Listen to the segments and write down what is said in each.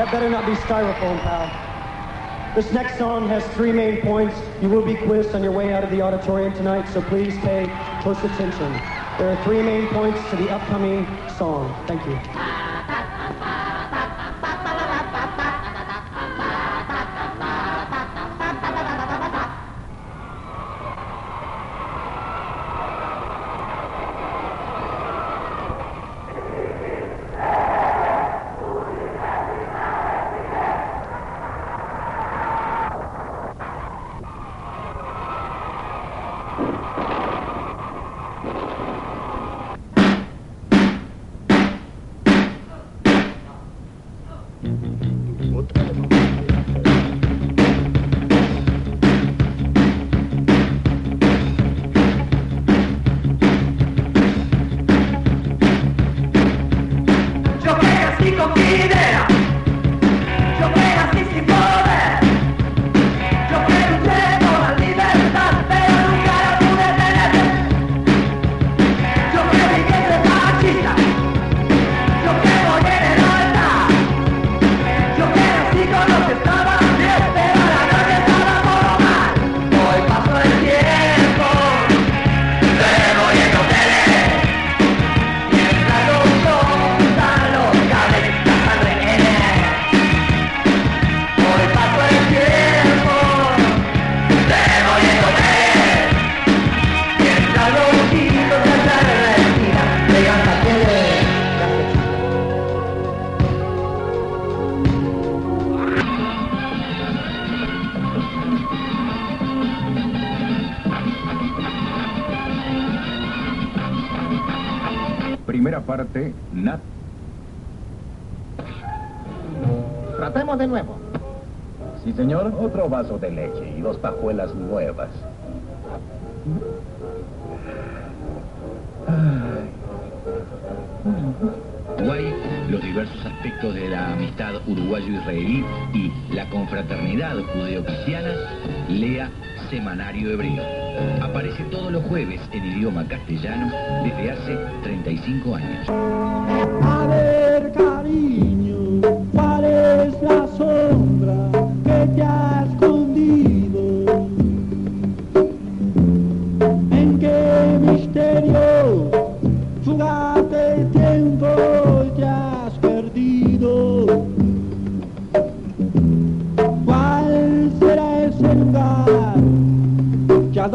That better not be styrofoam, pal. This next song has three main points. You will be quizzed on your way out of the auditorium tonight, so please pay close attention. There are three main points to the upcoming song. Thank you. Primera parte, Nat. Tratemos de nuevo. Sí, señor. Otro vaso de leche y dos pajuelas nuevas. Uruguay, los diversos aspectos de la amistad uruguayo-israelí y la confraternidad judeo-cristiana, lea Semanario Hebreo. Aparece todos los jueves en idioma castellano desde hace 35 años.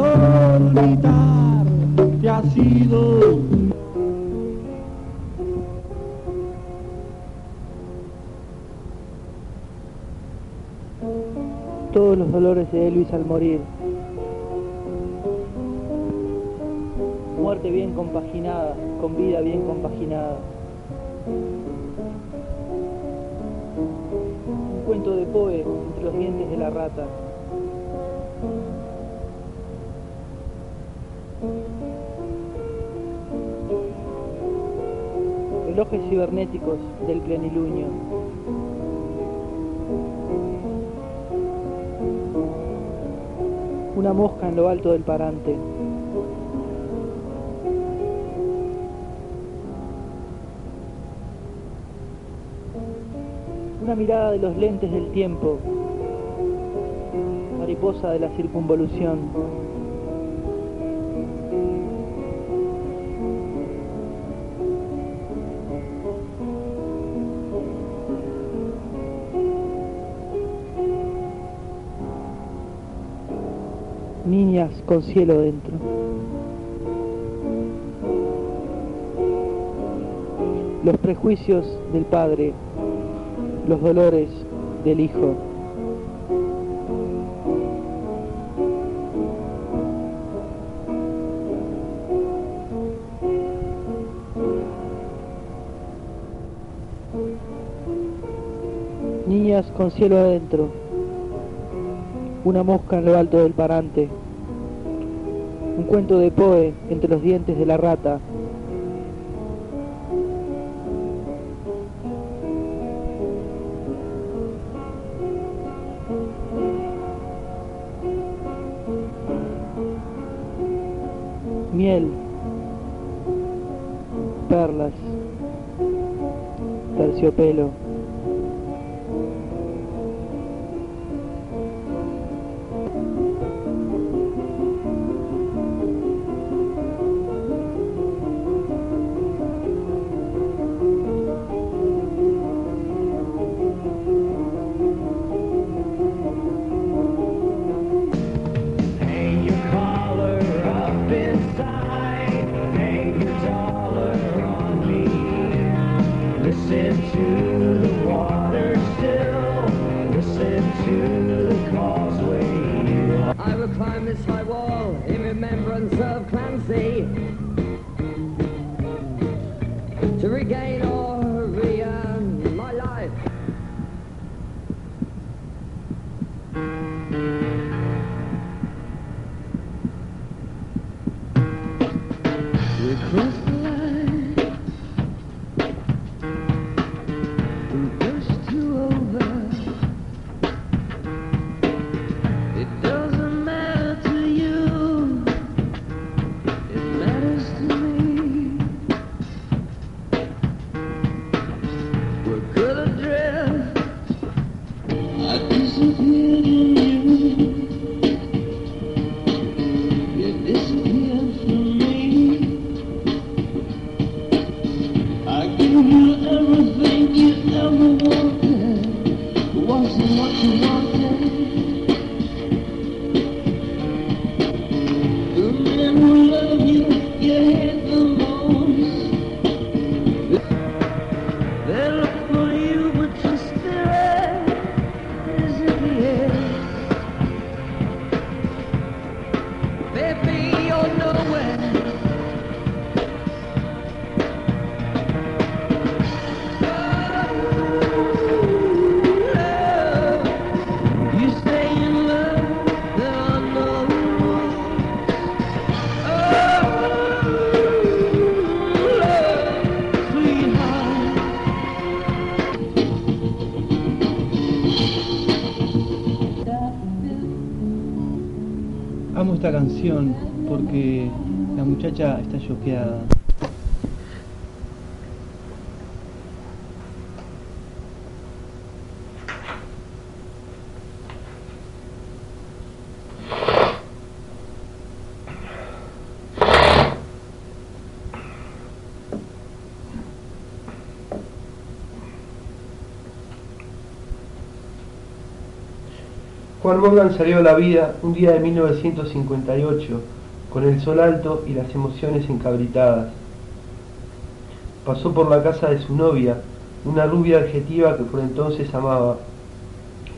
A dormitar te ha sido? todos los dolores de Elvis al morir. Muerte bien compaginada, con vida bien compaginada. Un cuento de Poe entre los dientes de la rata. Relojes cibernéticos del plenilunio. Una mosca en lo alto del parante. Una mirada de los lentes del tiempo. Mariposa de la circunvolución. con cielo dentro. Los prejuicios del padre, los dolores del hijo. Niñas con cielo adentro, una mosca en lo alto del parante. Un cuento de Poe entre los dientes de la rata. Miel. Perlas. Terciopelo. Porque la muchacha está choqueada. Juan Morgan salió a la vida un día de 1958, con el sol alto y las emociones encabritadas. Pasó por la casa de su novia, una rubia adjetiva que por entonces amaba.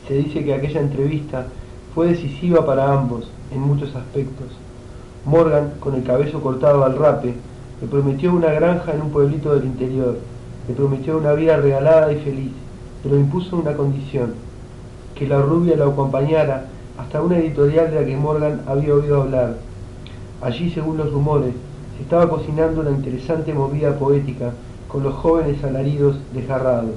Se dice que aquella entrevista fue decisiva para ambos en muchos aspectos. Morgan, con el cabello cortado al rape, le prometió una granja en un pueblito del interior, le prometió una vida regalada y feliz, pero impuso una condición, que la rubia lo acompañara hasta una editorial de la que Morgan había oído hablar. Allí, según los rumores, se estaba cocinando una interesante movida poética con los jóvenes alaridos desgarrados.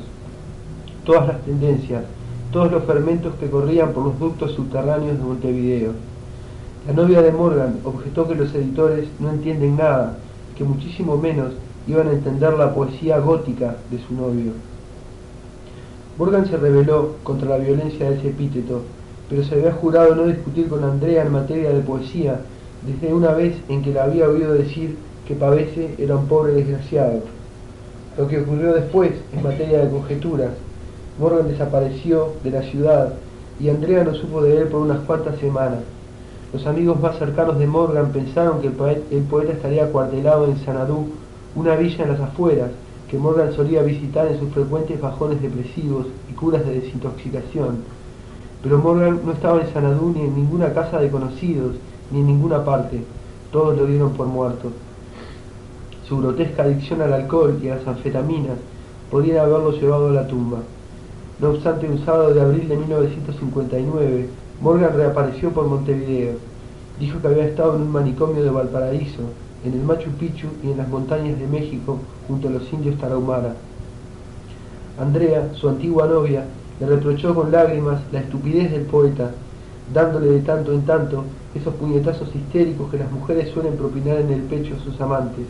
Todas las tendencias, todos los fermentos que corrían por los ductos subterráneos de Montevideo. La novia de Morgan objetó que los editores no entienden nada, que muchísimo menos iban a entender la poesía gótica de su novio. Morgan se rebeló contra la violencia de ese epíteto, pero se había jurado no discutir con Andrea en materia de poesía desde una vez en que la había oído decir que Pavese era un pobre desgraciado. Lo que ocurrió después en materia de conjeturas, Morgan desapareció de la ciudad y Andrea no supo de él por unas cuantas semanas. Los amigos más cercanos de Morgan pensaron que el poeta estaría acuartelado en Sanadú, una villa en las afueras, que Morgan solía visitar en sus frecuentes bajones depresivos y curas de desintoxicación. Pero Morgan no estaba en Sanadú ni en ninguna casa de conocidos, ni en ninguna parte. Todos lo dieron por muerto. Su grotesca adicción al alcohol y a las anfetaminas podrían haberlo llevado a la tumba. No obstante, un sábado de abril de 1959, Morgan reapareció por Montevideo. Dijo que había estado en un manicomio de Valparaíso, en el Machu Picchu y en las montañas de México junto a los indios Tarahumara. Andrea, su antigua novia, le reprochó con lágrimas la estupidez del poeta, dándole de tanto en tanto esos puñetazos histéricos que las mujeres suelen propinar en el pecho a sus amantes.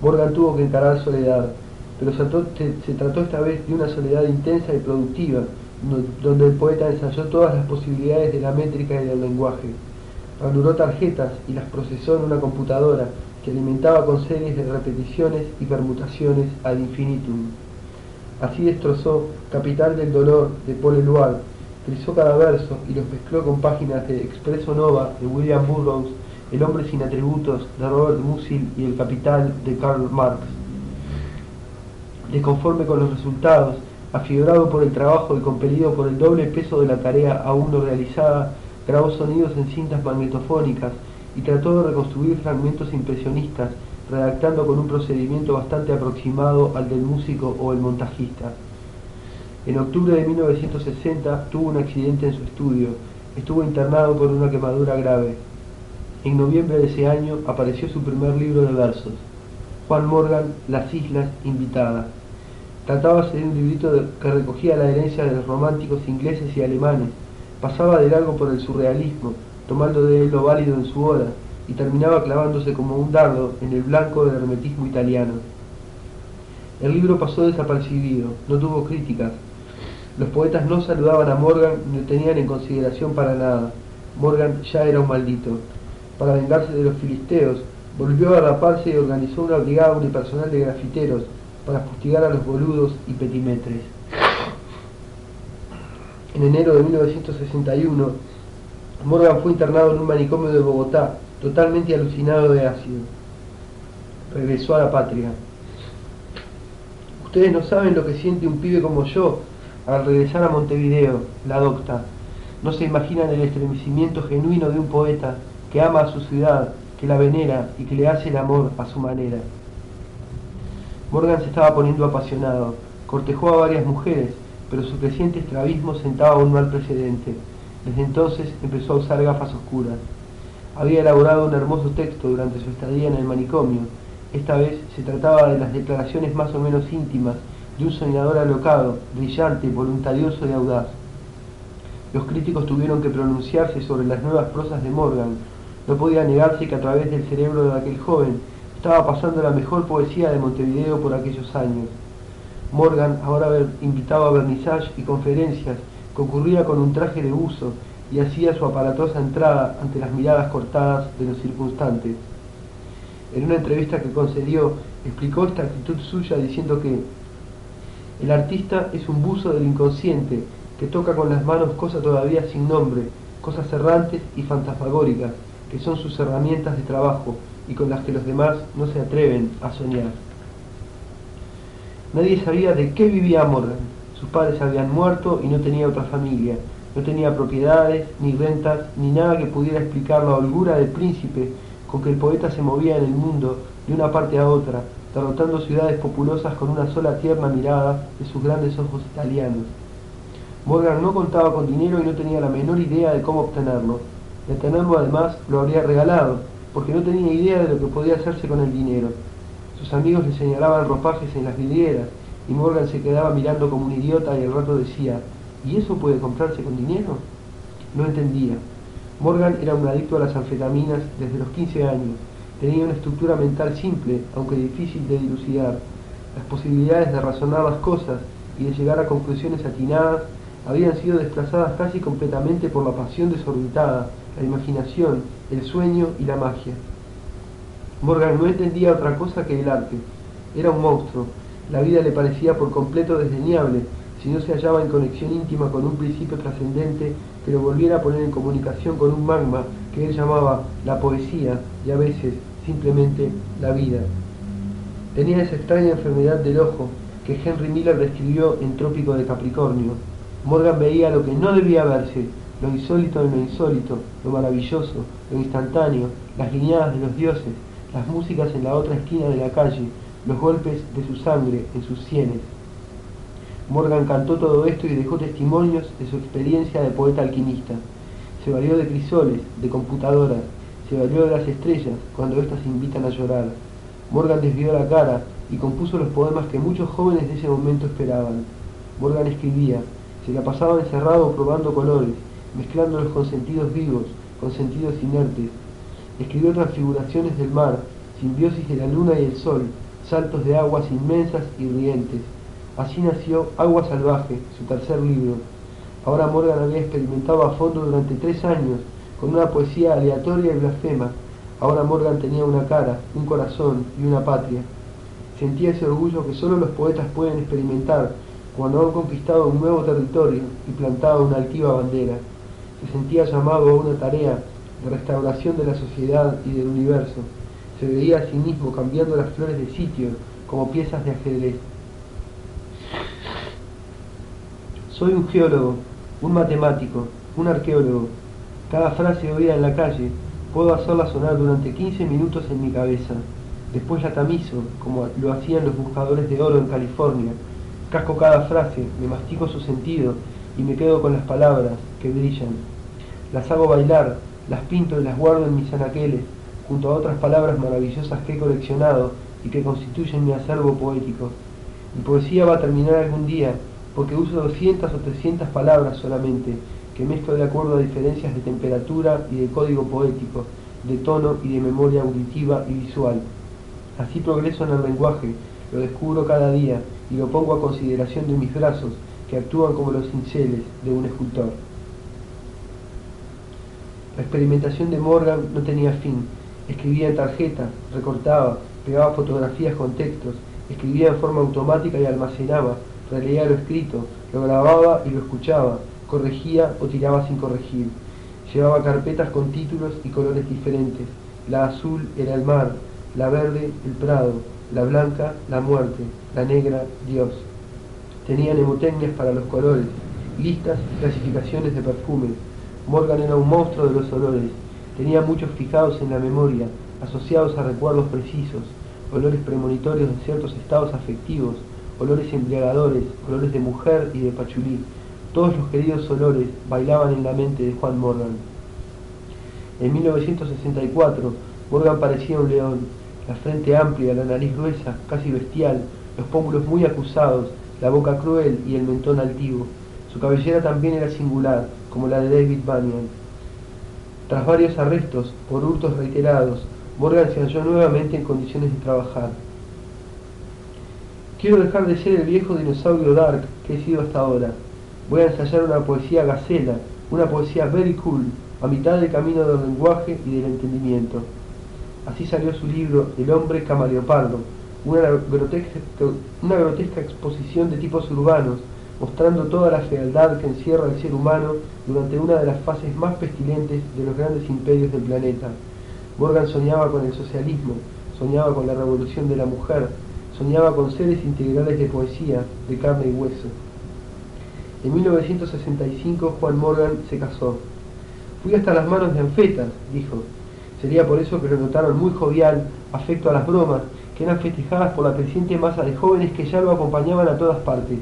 Morgan tuvo que encarar soledad, pero se trató, esta vez de una soledad intensa y productiva, donde el poeta ensayó todas las posibilidades de la métrica y del lenguaje. Ranuró tarjetas y las procesó en una computadora que alimentaba con series de repeticiones y permutaciones ad infinitum. Así destrozó Capital del Dolor de Paul Eluard, trizó cada verso y los mezcló con páginas de Expreso Nova de William Burroughs, El hombre sin atributos de Robert Musil y El Capital de Karl Marx. Desconforme con los resultados, afiebrado por el trabajo y compelido por el doble peso de la tarea aún no realizada, grabó sonidos en cintas magnetofónicas y trató de reconstruir fragmentos impresionistas redactando con un procedimiento bastante aproximado al del músico o el montajista. En octubre de 1960 tuvo un accidente en su estudio, estuvo internado por una quemadura grave. En noviembre de ese año apareció su primer libro de versos, Juan Morgan, Las Islas Invitadas. Tratábase de un librito que recogía la herencia de los románticos ingleses y alemanes, pasaba de largo por el surrealismo, tomando de él lo válido en su hora, y terminaba clavándose como un dardo en el blanco del hermetismo italiano. El libro pasó desapercibido, no tuvo críticas. Los poetas no saludaban a Morgan ni lo tenían en consideración para nada. Morgan ya era un maldito. Para vengarse de los filisteos, volvió a raparse y organizó una brigada unipersonal de grafiteros para fustigar a los boludos y petimetres. En enero de 1961, Morgan fue internado en un manicomio de Bogotá totalmente alucinado de ácido. Regresó a la patria. Ustedes no saben lo que siente un pibe como yo al regresar a Montevideo, la docta. No se imaginan el estremecimiento genuino de un poeta que ama a su ciudad, que la venera y que le hace el amor a su manera. Morgan se estaba poniendo apasionado. Cortejó a varias mujeres, pero su creciente estrabismo sentaba un mal precedente. Desde entonces empezó a usar gafas oscuras. Había elaborado un hermoso texto durante su estadía en el manicomio. Esta vez se trataba de las declaraciones más o menos íntimas de un soñador alocado, brillante, voluntarioso y audaz. Los críticos tuvieron que pronunciarse sobre las nuevas prosas de Morgan. No podía negarse que a través del cerebro de aquel joven estaba pasando la mejor poesía de Montevideo por aquellos años. Morgan, ahora invitado a vernissage y conferencias, concurría con un traje de uso y hacía su aparatosa entrada ante las miradas cortadas de los circunstantes. En una entrevista que concedió, explicó esta actitud suya diciendo que el artista es un buzo del inconsciente que toca con las manos cosas todavía sin nombre, cosas errantes y fantasmagóricas, que son sus herramientas de trabajo y con las que los demás no se atreven a soñar. Nadie sabía de qué vivía Morgan. Sus padres habían muerto y no tenía otra familia. No tenía propiedades, ni rentas, ni nada que pudiera explicar la holgura del príncipe con que el poeta se movía en el mundo de una parte a otra, derrotando ciudades populosas con una sola tierna mirada de sus grandes ojos italianos. Morgan no contaba con dinero y no tenía la menor idea de cómo obtenerlo. De tenerlo además lo habría regalado, porque no tenía idea de lo que podía hacerse con el dinero. Sus amigos le señalaban ropajes en las vidrieras y Morgan se quedaba mirando como un idiota y al rato decía, ¿Y eso puede comprarse con dinero? No entendía. Morgan era un adicto a las anfetaminas desde los 15 años. Tenía una estructura mental simple, aunque difícil de dilucidar. Las posibilidades de razonar las cosas y de llegar a conclusiones atinadas habían sido desplazadas casi completamente por la pasión desorbitada, la imaginación, el sueño y la magia. Morgan no entendía otra cosa que el arte. Era un monstruo. La vida le parecía por completo desdeñable si no se hallaba en conexión íntima con un principio trascendente que lo volviera a poner en comunicación con un magma que él llamaba la poesía y a veces simplemente la vida. Tenía esa extraña enfermedad del ojo que Henry Miller describió en Trópico de Capricornio. Morgan veía lo que no debía verse, lo insólito en lo insólito, lo maravilloso, lo instantáneo, las guiñadas de los dioses, las músicas en la otra esquina de la calle, los golpes de su sangre en sus sienes. Morgan cantó todo esto y dejó testimonios de su experiencia de poeta alquimista. Se valió de crisoles, de computadoras, se valió de las estrellas cuando éstas invitan a llorar. Morgan desvió la cara y compuso los poemas que muchos jóvenes de ese momento esperaban. Morgan escribía, se la pasaba encerrado probando colores, mezclándolos con sentidos vivos, con sentidos inertes. Escribió transfiguraciones del mar, simbiosis de la luna y el sol, saltos de aguas inmensas y rientes. Así nació Agua Salvaje, su tercer libro. Ahora Morgan había experimentado a fondo durante tres años con una poesía aleatoria y blasfema. Ahora Morgan tenía una cara, un corazón y una patria. Sentía ese orgullo que solo los poetas pueden experimentar cuando han conquistado un nuevo territorio y plantado una altiva bandera. Se sentía llamado a una tarea restauración de la sociedad y del universo. Se veía a sí mismo cambiando las flores de sitio como piezas de ajedrez. Soy un geólogo, un matemático, un arqueólogo. Cada frase oída en la calle puedo hacerla sonar durante 15 minutos en mi cabeza. Después la tamizo, como lo hacían los buscadores de oro en California. Casco cada frase, me mastico su sentido y me quedo con las palabras que brillan. Las hago bailar, las pinto y las guardo en mis anaqueles, junto a otras palabras maravillosas que he coleccionado y que constituyen mi acervo poético. Mi poesía va a terminar algún día, porque uso 200 o 300 palabras solamente, que mezclo de acuerdo a diferencias de temperatura y de código poético, de tono y de memoria auditiva y visual. Así progreso en el lenguaje, lo descubro cada día y lo pongo a consideración de mis brazos, que actúan como los cinceles de un escultor. La experimentación de Morgan no tenía fin. Escribía en tarjetas, recortaba, pegaba fotografías con textos, escribía en forma automática y almacenaba, releía lo escrito, lo grababa y lo escuchaba, corregía o tiraba sin corregir. Llevaba carpetas con títulos y colores diferentes. La azul era el mar, la verde el prado, la blanca la muerte, la negra Dios. Tenía mnemotecnias para los colores, listas y clasificaciones de perfumes. Morgan era un monstruo de los olores. Tenía muchos fijados en la memoria, asociados a recuerdos precisos, olores premonitorios de ciertos estados afectivos, olores embriagadores, olores de mujer y de pachulí. Todos los queridos olores bailaban en la mente de Juan Morgan. En 1964, Morgan parecía un león, la frente amplia, la nariz gruesa, casi bestial, los pómulos muy acusados, la boca cruel y el mentón altivo. Su cabellera también era singular, como la de David Bunyan. Tras varios arrestos por hurtos reiterados, Morgan se halló nuevamente en condiciones de trabajar. Quiero dejar de ser el viejo dinosaurio dark que he sido hasta ahora. Voy a ensayar una poesía gacela, una poesía very cool, a mitad del camino del lenguaje y del entendimiento. Así salió su libro El hombre camaleopardo, una grotesca, una grotesca exposición de tipos urbanos, mostrando toda la fealdad que encierra el ser humano durante una de las fases más pestilentes de los grandes imperios del planeta. Morgan soñaba con el socialismo, soñaba con la revolución de la mujer, soñaba con seres integrales de poesía, de carne y hueso. En 1965 Juan Morgan se casó. Fui hasta las manos de Anfetas, dijo. Sería por eso que lo notaron muy jovial, afecto a las bromas, que eran festejadas por la creciente masa de jóvenes que ya lo acompañaban a todas partes.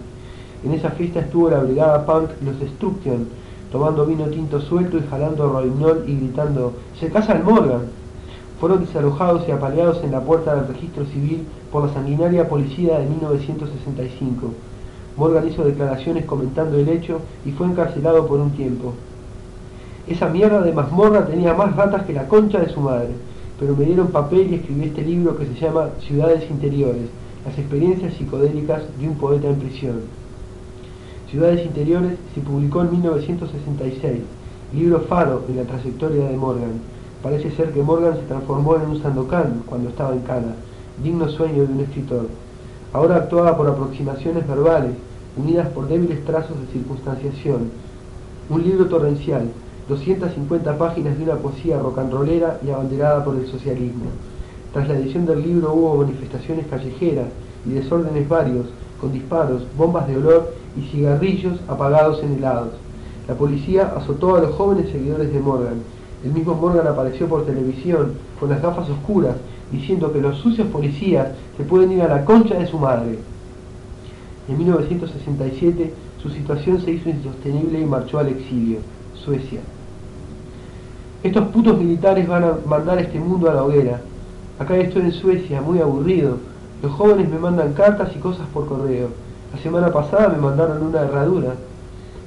En esa fiesta estuvo la brigada punk Los Destruction, tomando vino tinto suelto y jalando roignol y gritando ¡Se casa el Morgan! Fueron desalojados y apaleados en la puerta del registro civil por la sanguinaria policía de 1965. Morgan hizo declaraciones comentando el hecho y fue encarcelado por un tiempo. Esa mierda de mazmorra tenía más ratas que la concha de su madre, pero me dieron papel y escribí este libro que se llama Ciudades Interiores, las experiencias psicodélicas de un poeta en prisión. Ciudades Interiores se publicó en 1966, libro faro en la trayectoria de Morgan. Parece ser que Morgan se transformó en un Sandokan cuando estaba en Cana, digno sueño de un escritor. Ahora actuaba por aproximaciones verbales, unidas por débiles trazos de circunstanciación. Un libro torrencial, 250 páginas de una poesía rocanrolera y abanderada por el socialismo. Tras la edición del libro hubo manifestaciones callejeras y desórdenes varios, con disparos, bombas de olor y cigarrillos apagados en helados. La policía azotó a los jóvenes seguidores de Morgan. El mismo Morgan apareció por televisión con las gafas oscuras, diciendo que los sucios policías se pueden ir a la concha de su madre. En 1967 su situación se hizo insostenible y marchó al exilio, Suecia. Estos putos militares van a mandar este mundo a la hoguera. Acá estoy en Suecia, muy aburrido. Los jóvenes me mandan cartas y cosas por correo. La semana pasada me mandaron una herradura.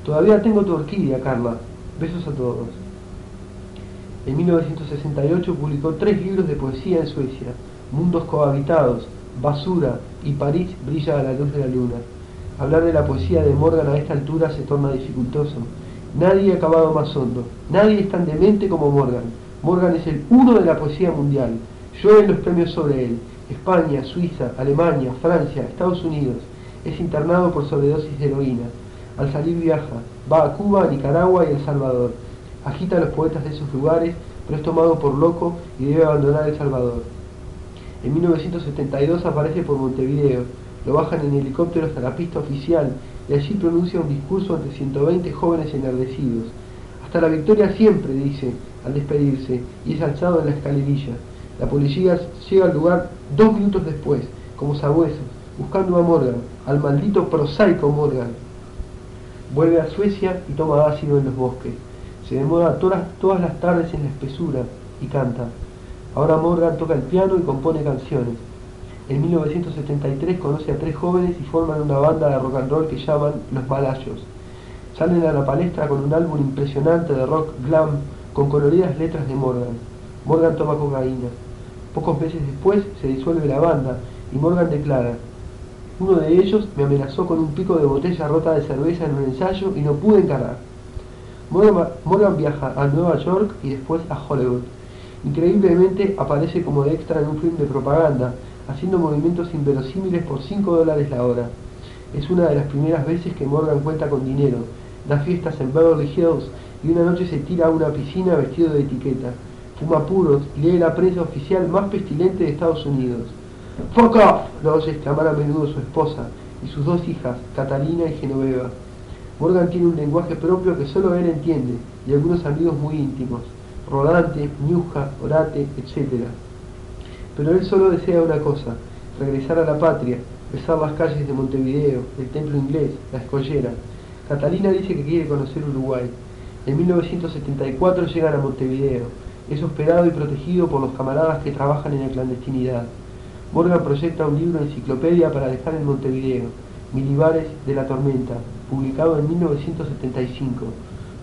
Todavía tengo tu orquídea, Carla. Besos a todos. En 1968 publicó tres libros de poesía en Suecia, Mundos cohabitados, Basura y París brilla a la luz de la luna. Hablar de la poesía de Morgan a esta altura se torna dificultoso. Nadie ha acabado más hondo, nadie es tan demente como Morgan. Morgan es el uno de la poesía mundial. Llueven los premios sobre él. España, Suiza, Alemania, Francia, Estados Unidos. Es internado por sobredosis de heroína. Al salir viaja, va a Cuba, Nicaragua y El Salvador agita a los poetas de esos lugares, pero es tomado por loco y debe abandonar El Salvador. En 1972 aparece por Montevideo, lo bajan en helicóptero hasta la pista oficial y allí pronuncia un discurso ante 120 jóvenes enardecidos. Hasta la victoria siempre, dice, al despedirse, y es alzado en la escalerilla. La policía llega al lugar dos minutos después, como sabuesos, buscando a Morgan, al maldito prosaico Morgan. Vuelve a Suecia y toma ácido en los bosques. Se demora todas, todas las tardes en la espesura y canta. Ahora Morgan toca el piano y compone canciones. En 1973 conoce a tres jóvenes y forman una banda de rock and roll que llaman Los Malayos. Salen a la palestra con un álbum impresionante de rock glam con coloridas letras de Morgan. Morgan toma cocaína. Pocos meses después se disuelve la banda y Morgan declara, uno de ellos me amenazó con un pico de botella rota de cerveza en un ensayo y no pude encarar. Morgan viaja a Nueva York y después a Hollywood. Increíblemente aparece como extra en un film de propaganda, haciendo movimientos inverosímiles por 5 dólares la hora. Es una de las primeras veces que Morgan cuenta con dinero, da fiestas en Beverly Hills y una noche se tira a una piscina vestido de etiqueta. Fuma puros y lee la prensa oficial más pestilente de Estados Unidos. ¡Fuck off! lo oye exclamar a menudo su esposa y sus dos hijas, Catalina y Genoveva. Morgan tiene un lenguaje propio que solo él entiende y algunos amigos muy íntimos, Rodante, Ñuja, Orate, etc. Pero él solo desea una cosa, regresar a la patria, besar las calles de Montevideo, el templo inglés, la escollera. Catalina dice que quiere conocer Uruguay. En 1974 llegan a Montevideo. Es hospedado y protegido por los camaradas que trabajan en la clandestinidad. Morgan proyecta un libro enciclopedia para dejar en Montevideo, Milibares de la Tormenta, publicado en 1975.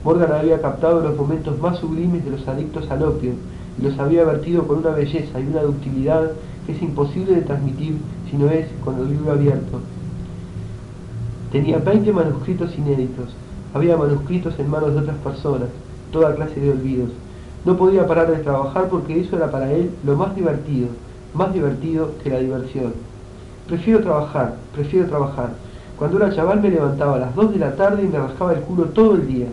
Morgan había captado los momentos más sublimes de los adictos al opio y los había vertido con una belleza y una ductilidad que es imposible de transmitir si no es con el libro abierto. Tenía 20 manuscritos inéditos, había manuscritos en manos de otras personas, toda clase de olvidos. No podía parar de trabajar porque eso era para él lo más divertido, más divertido que la diversión. Prefiero trabajar, prefiero trabajar. Cuando era chaval me levantaba a las 2 de la tarde y me rascaba el culo todo el día,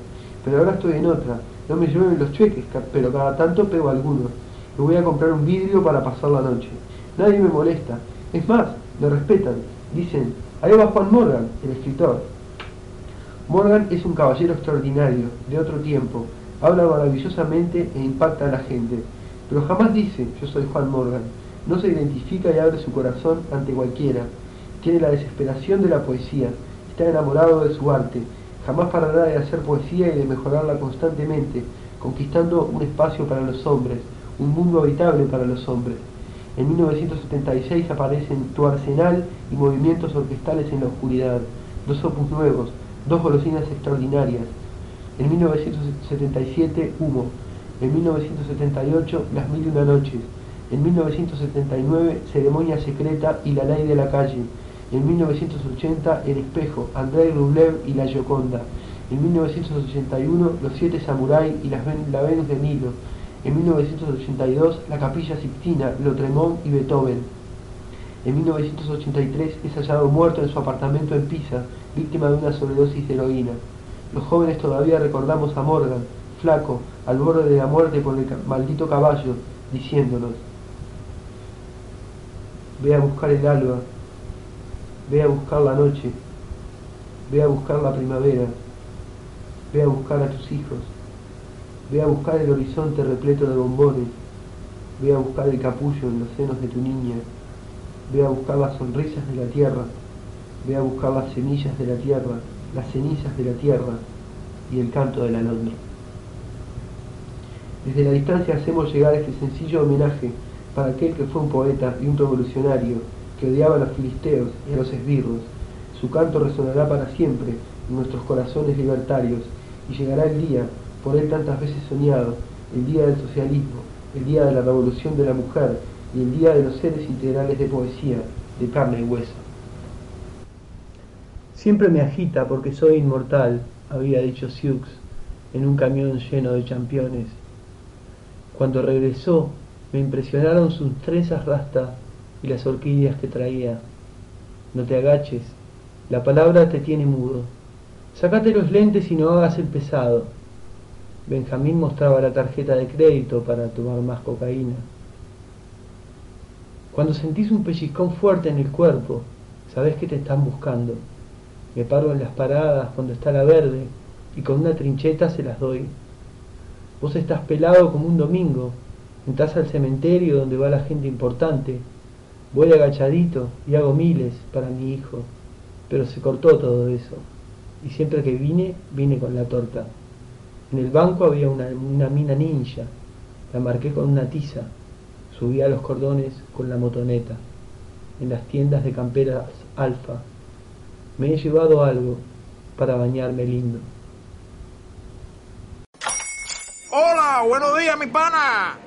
pero ahora estoy en otra. No me llueven los cheques, pero cada tanto pego algunos. Me voy a comprar un vidrio para pasar la noche. Nadie me molesta. Es más, me respetan. Dicen, ahí va Juan Morgan, el escritor. Morgan es un caballero extraordinario, de otro tiempo. Habla maravillosamente e impacta a la gente. Pero jamás dice, yo soy Juan Morgan. No se identifica y abre su corazón ante cualquiera. Tiene la desesperación de la poesía. Está enamorado de su arte. Jamás parará de hacer poesía y de mejorarla constantemente, conquistando un espacio para los hombres, un mundo habitable para los hombres. En 1976 aparecen Tu Arsenal y Movimientos Orquestales en la Oscuridad, dos opus nuevos, dos golosinas extraordinarias. En 1977, Humo. En 1978, Las Mil y Una Noches. En 1979, Ceremonia Secreta y La Ley de la Calle. En 1980, El Espejo, Andrei Rublev y La Gioconda. En 1981, Los Siete Samuráis y la Venus de Nilo. En 1982, La Capilla Sixtina, Lotremont y Beethoven. En 1983 es hallado muerto en su apartamento en Pisa, víctima de una sobredosis de heroína. Los jóvenes todavía recordamos a Morgan, flaco, al borde de la muerte por el maldito caballo, diciéndonos, ve a buscar el alba, ve a buscar la noche, ve a buscar la primavera, ve a buscar a tus hijos, ve a buscar el horizonte repleto de bombones, ve a buscar el capullo en los senos de tu niña, ve a buscar las sonrisas de la tierra, Ve a buscar las semillas de la tierra, las cenizas de la tierra y el canto de la alondra. Desde la distancia hacemos llegar este sencillo homenaje para aquel que fue un poeta y un revolucionario que odiaba a los filisteos y a los esbirros. Su canto resonará para siempre en nuestros corazones libertarios y llegará el día, por él tantas veces soñado, el día del socialismo, el día de la revolución de la mujer y el día de los seres integrales de poesía, de carne y hueso. Siempre me agita porque soy inmortal, había dicho Sioux en un camión lleno de championes. Cuando regresó, me impresionaron sus trenzas rastas y las orquídeas que traía. No te agaches, la palabra te tiene mudo. Sácate los lentes y no hagas el pesado. Benjamín mostraba la tarjeta de crédito para tomar más cocaína. Cuando sentís un pellizcón fuerte en el cuerpo, sabés que te están buscando. Me paro en las paradas cuando está la verde y con una trincheta se las doy. Vos estás pelado como un domingo, entras al cementerio donde va la gente importante. Voy agachadito y hago miles para mi hijo, pero se cortó todo eso. Y siempre que vine, vine con la torta. En el banco había una, una mina ninja, la marqué con una tiza. Subí a los cordones con la motoneta. En las tiendas de camperas alfa. Me he llevado algo para bañarme lindo. Hola, buenos días, mi pana.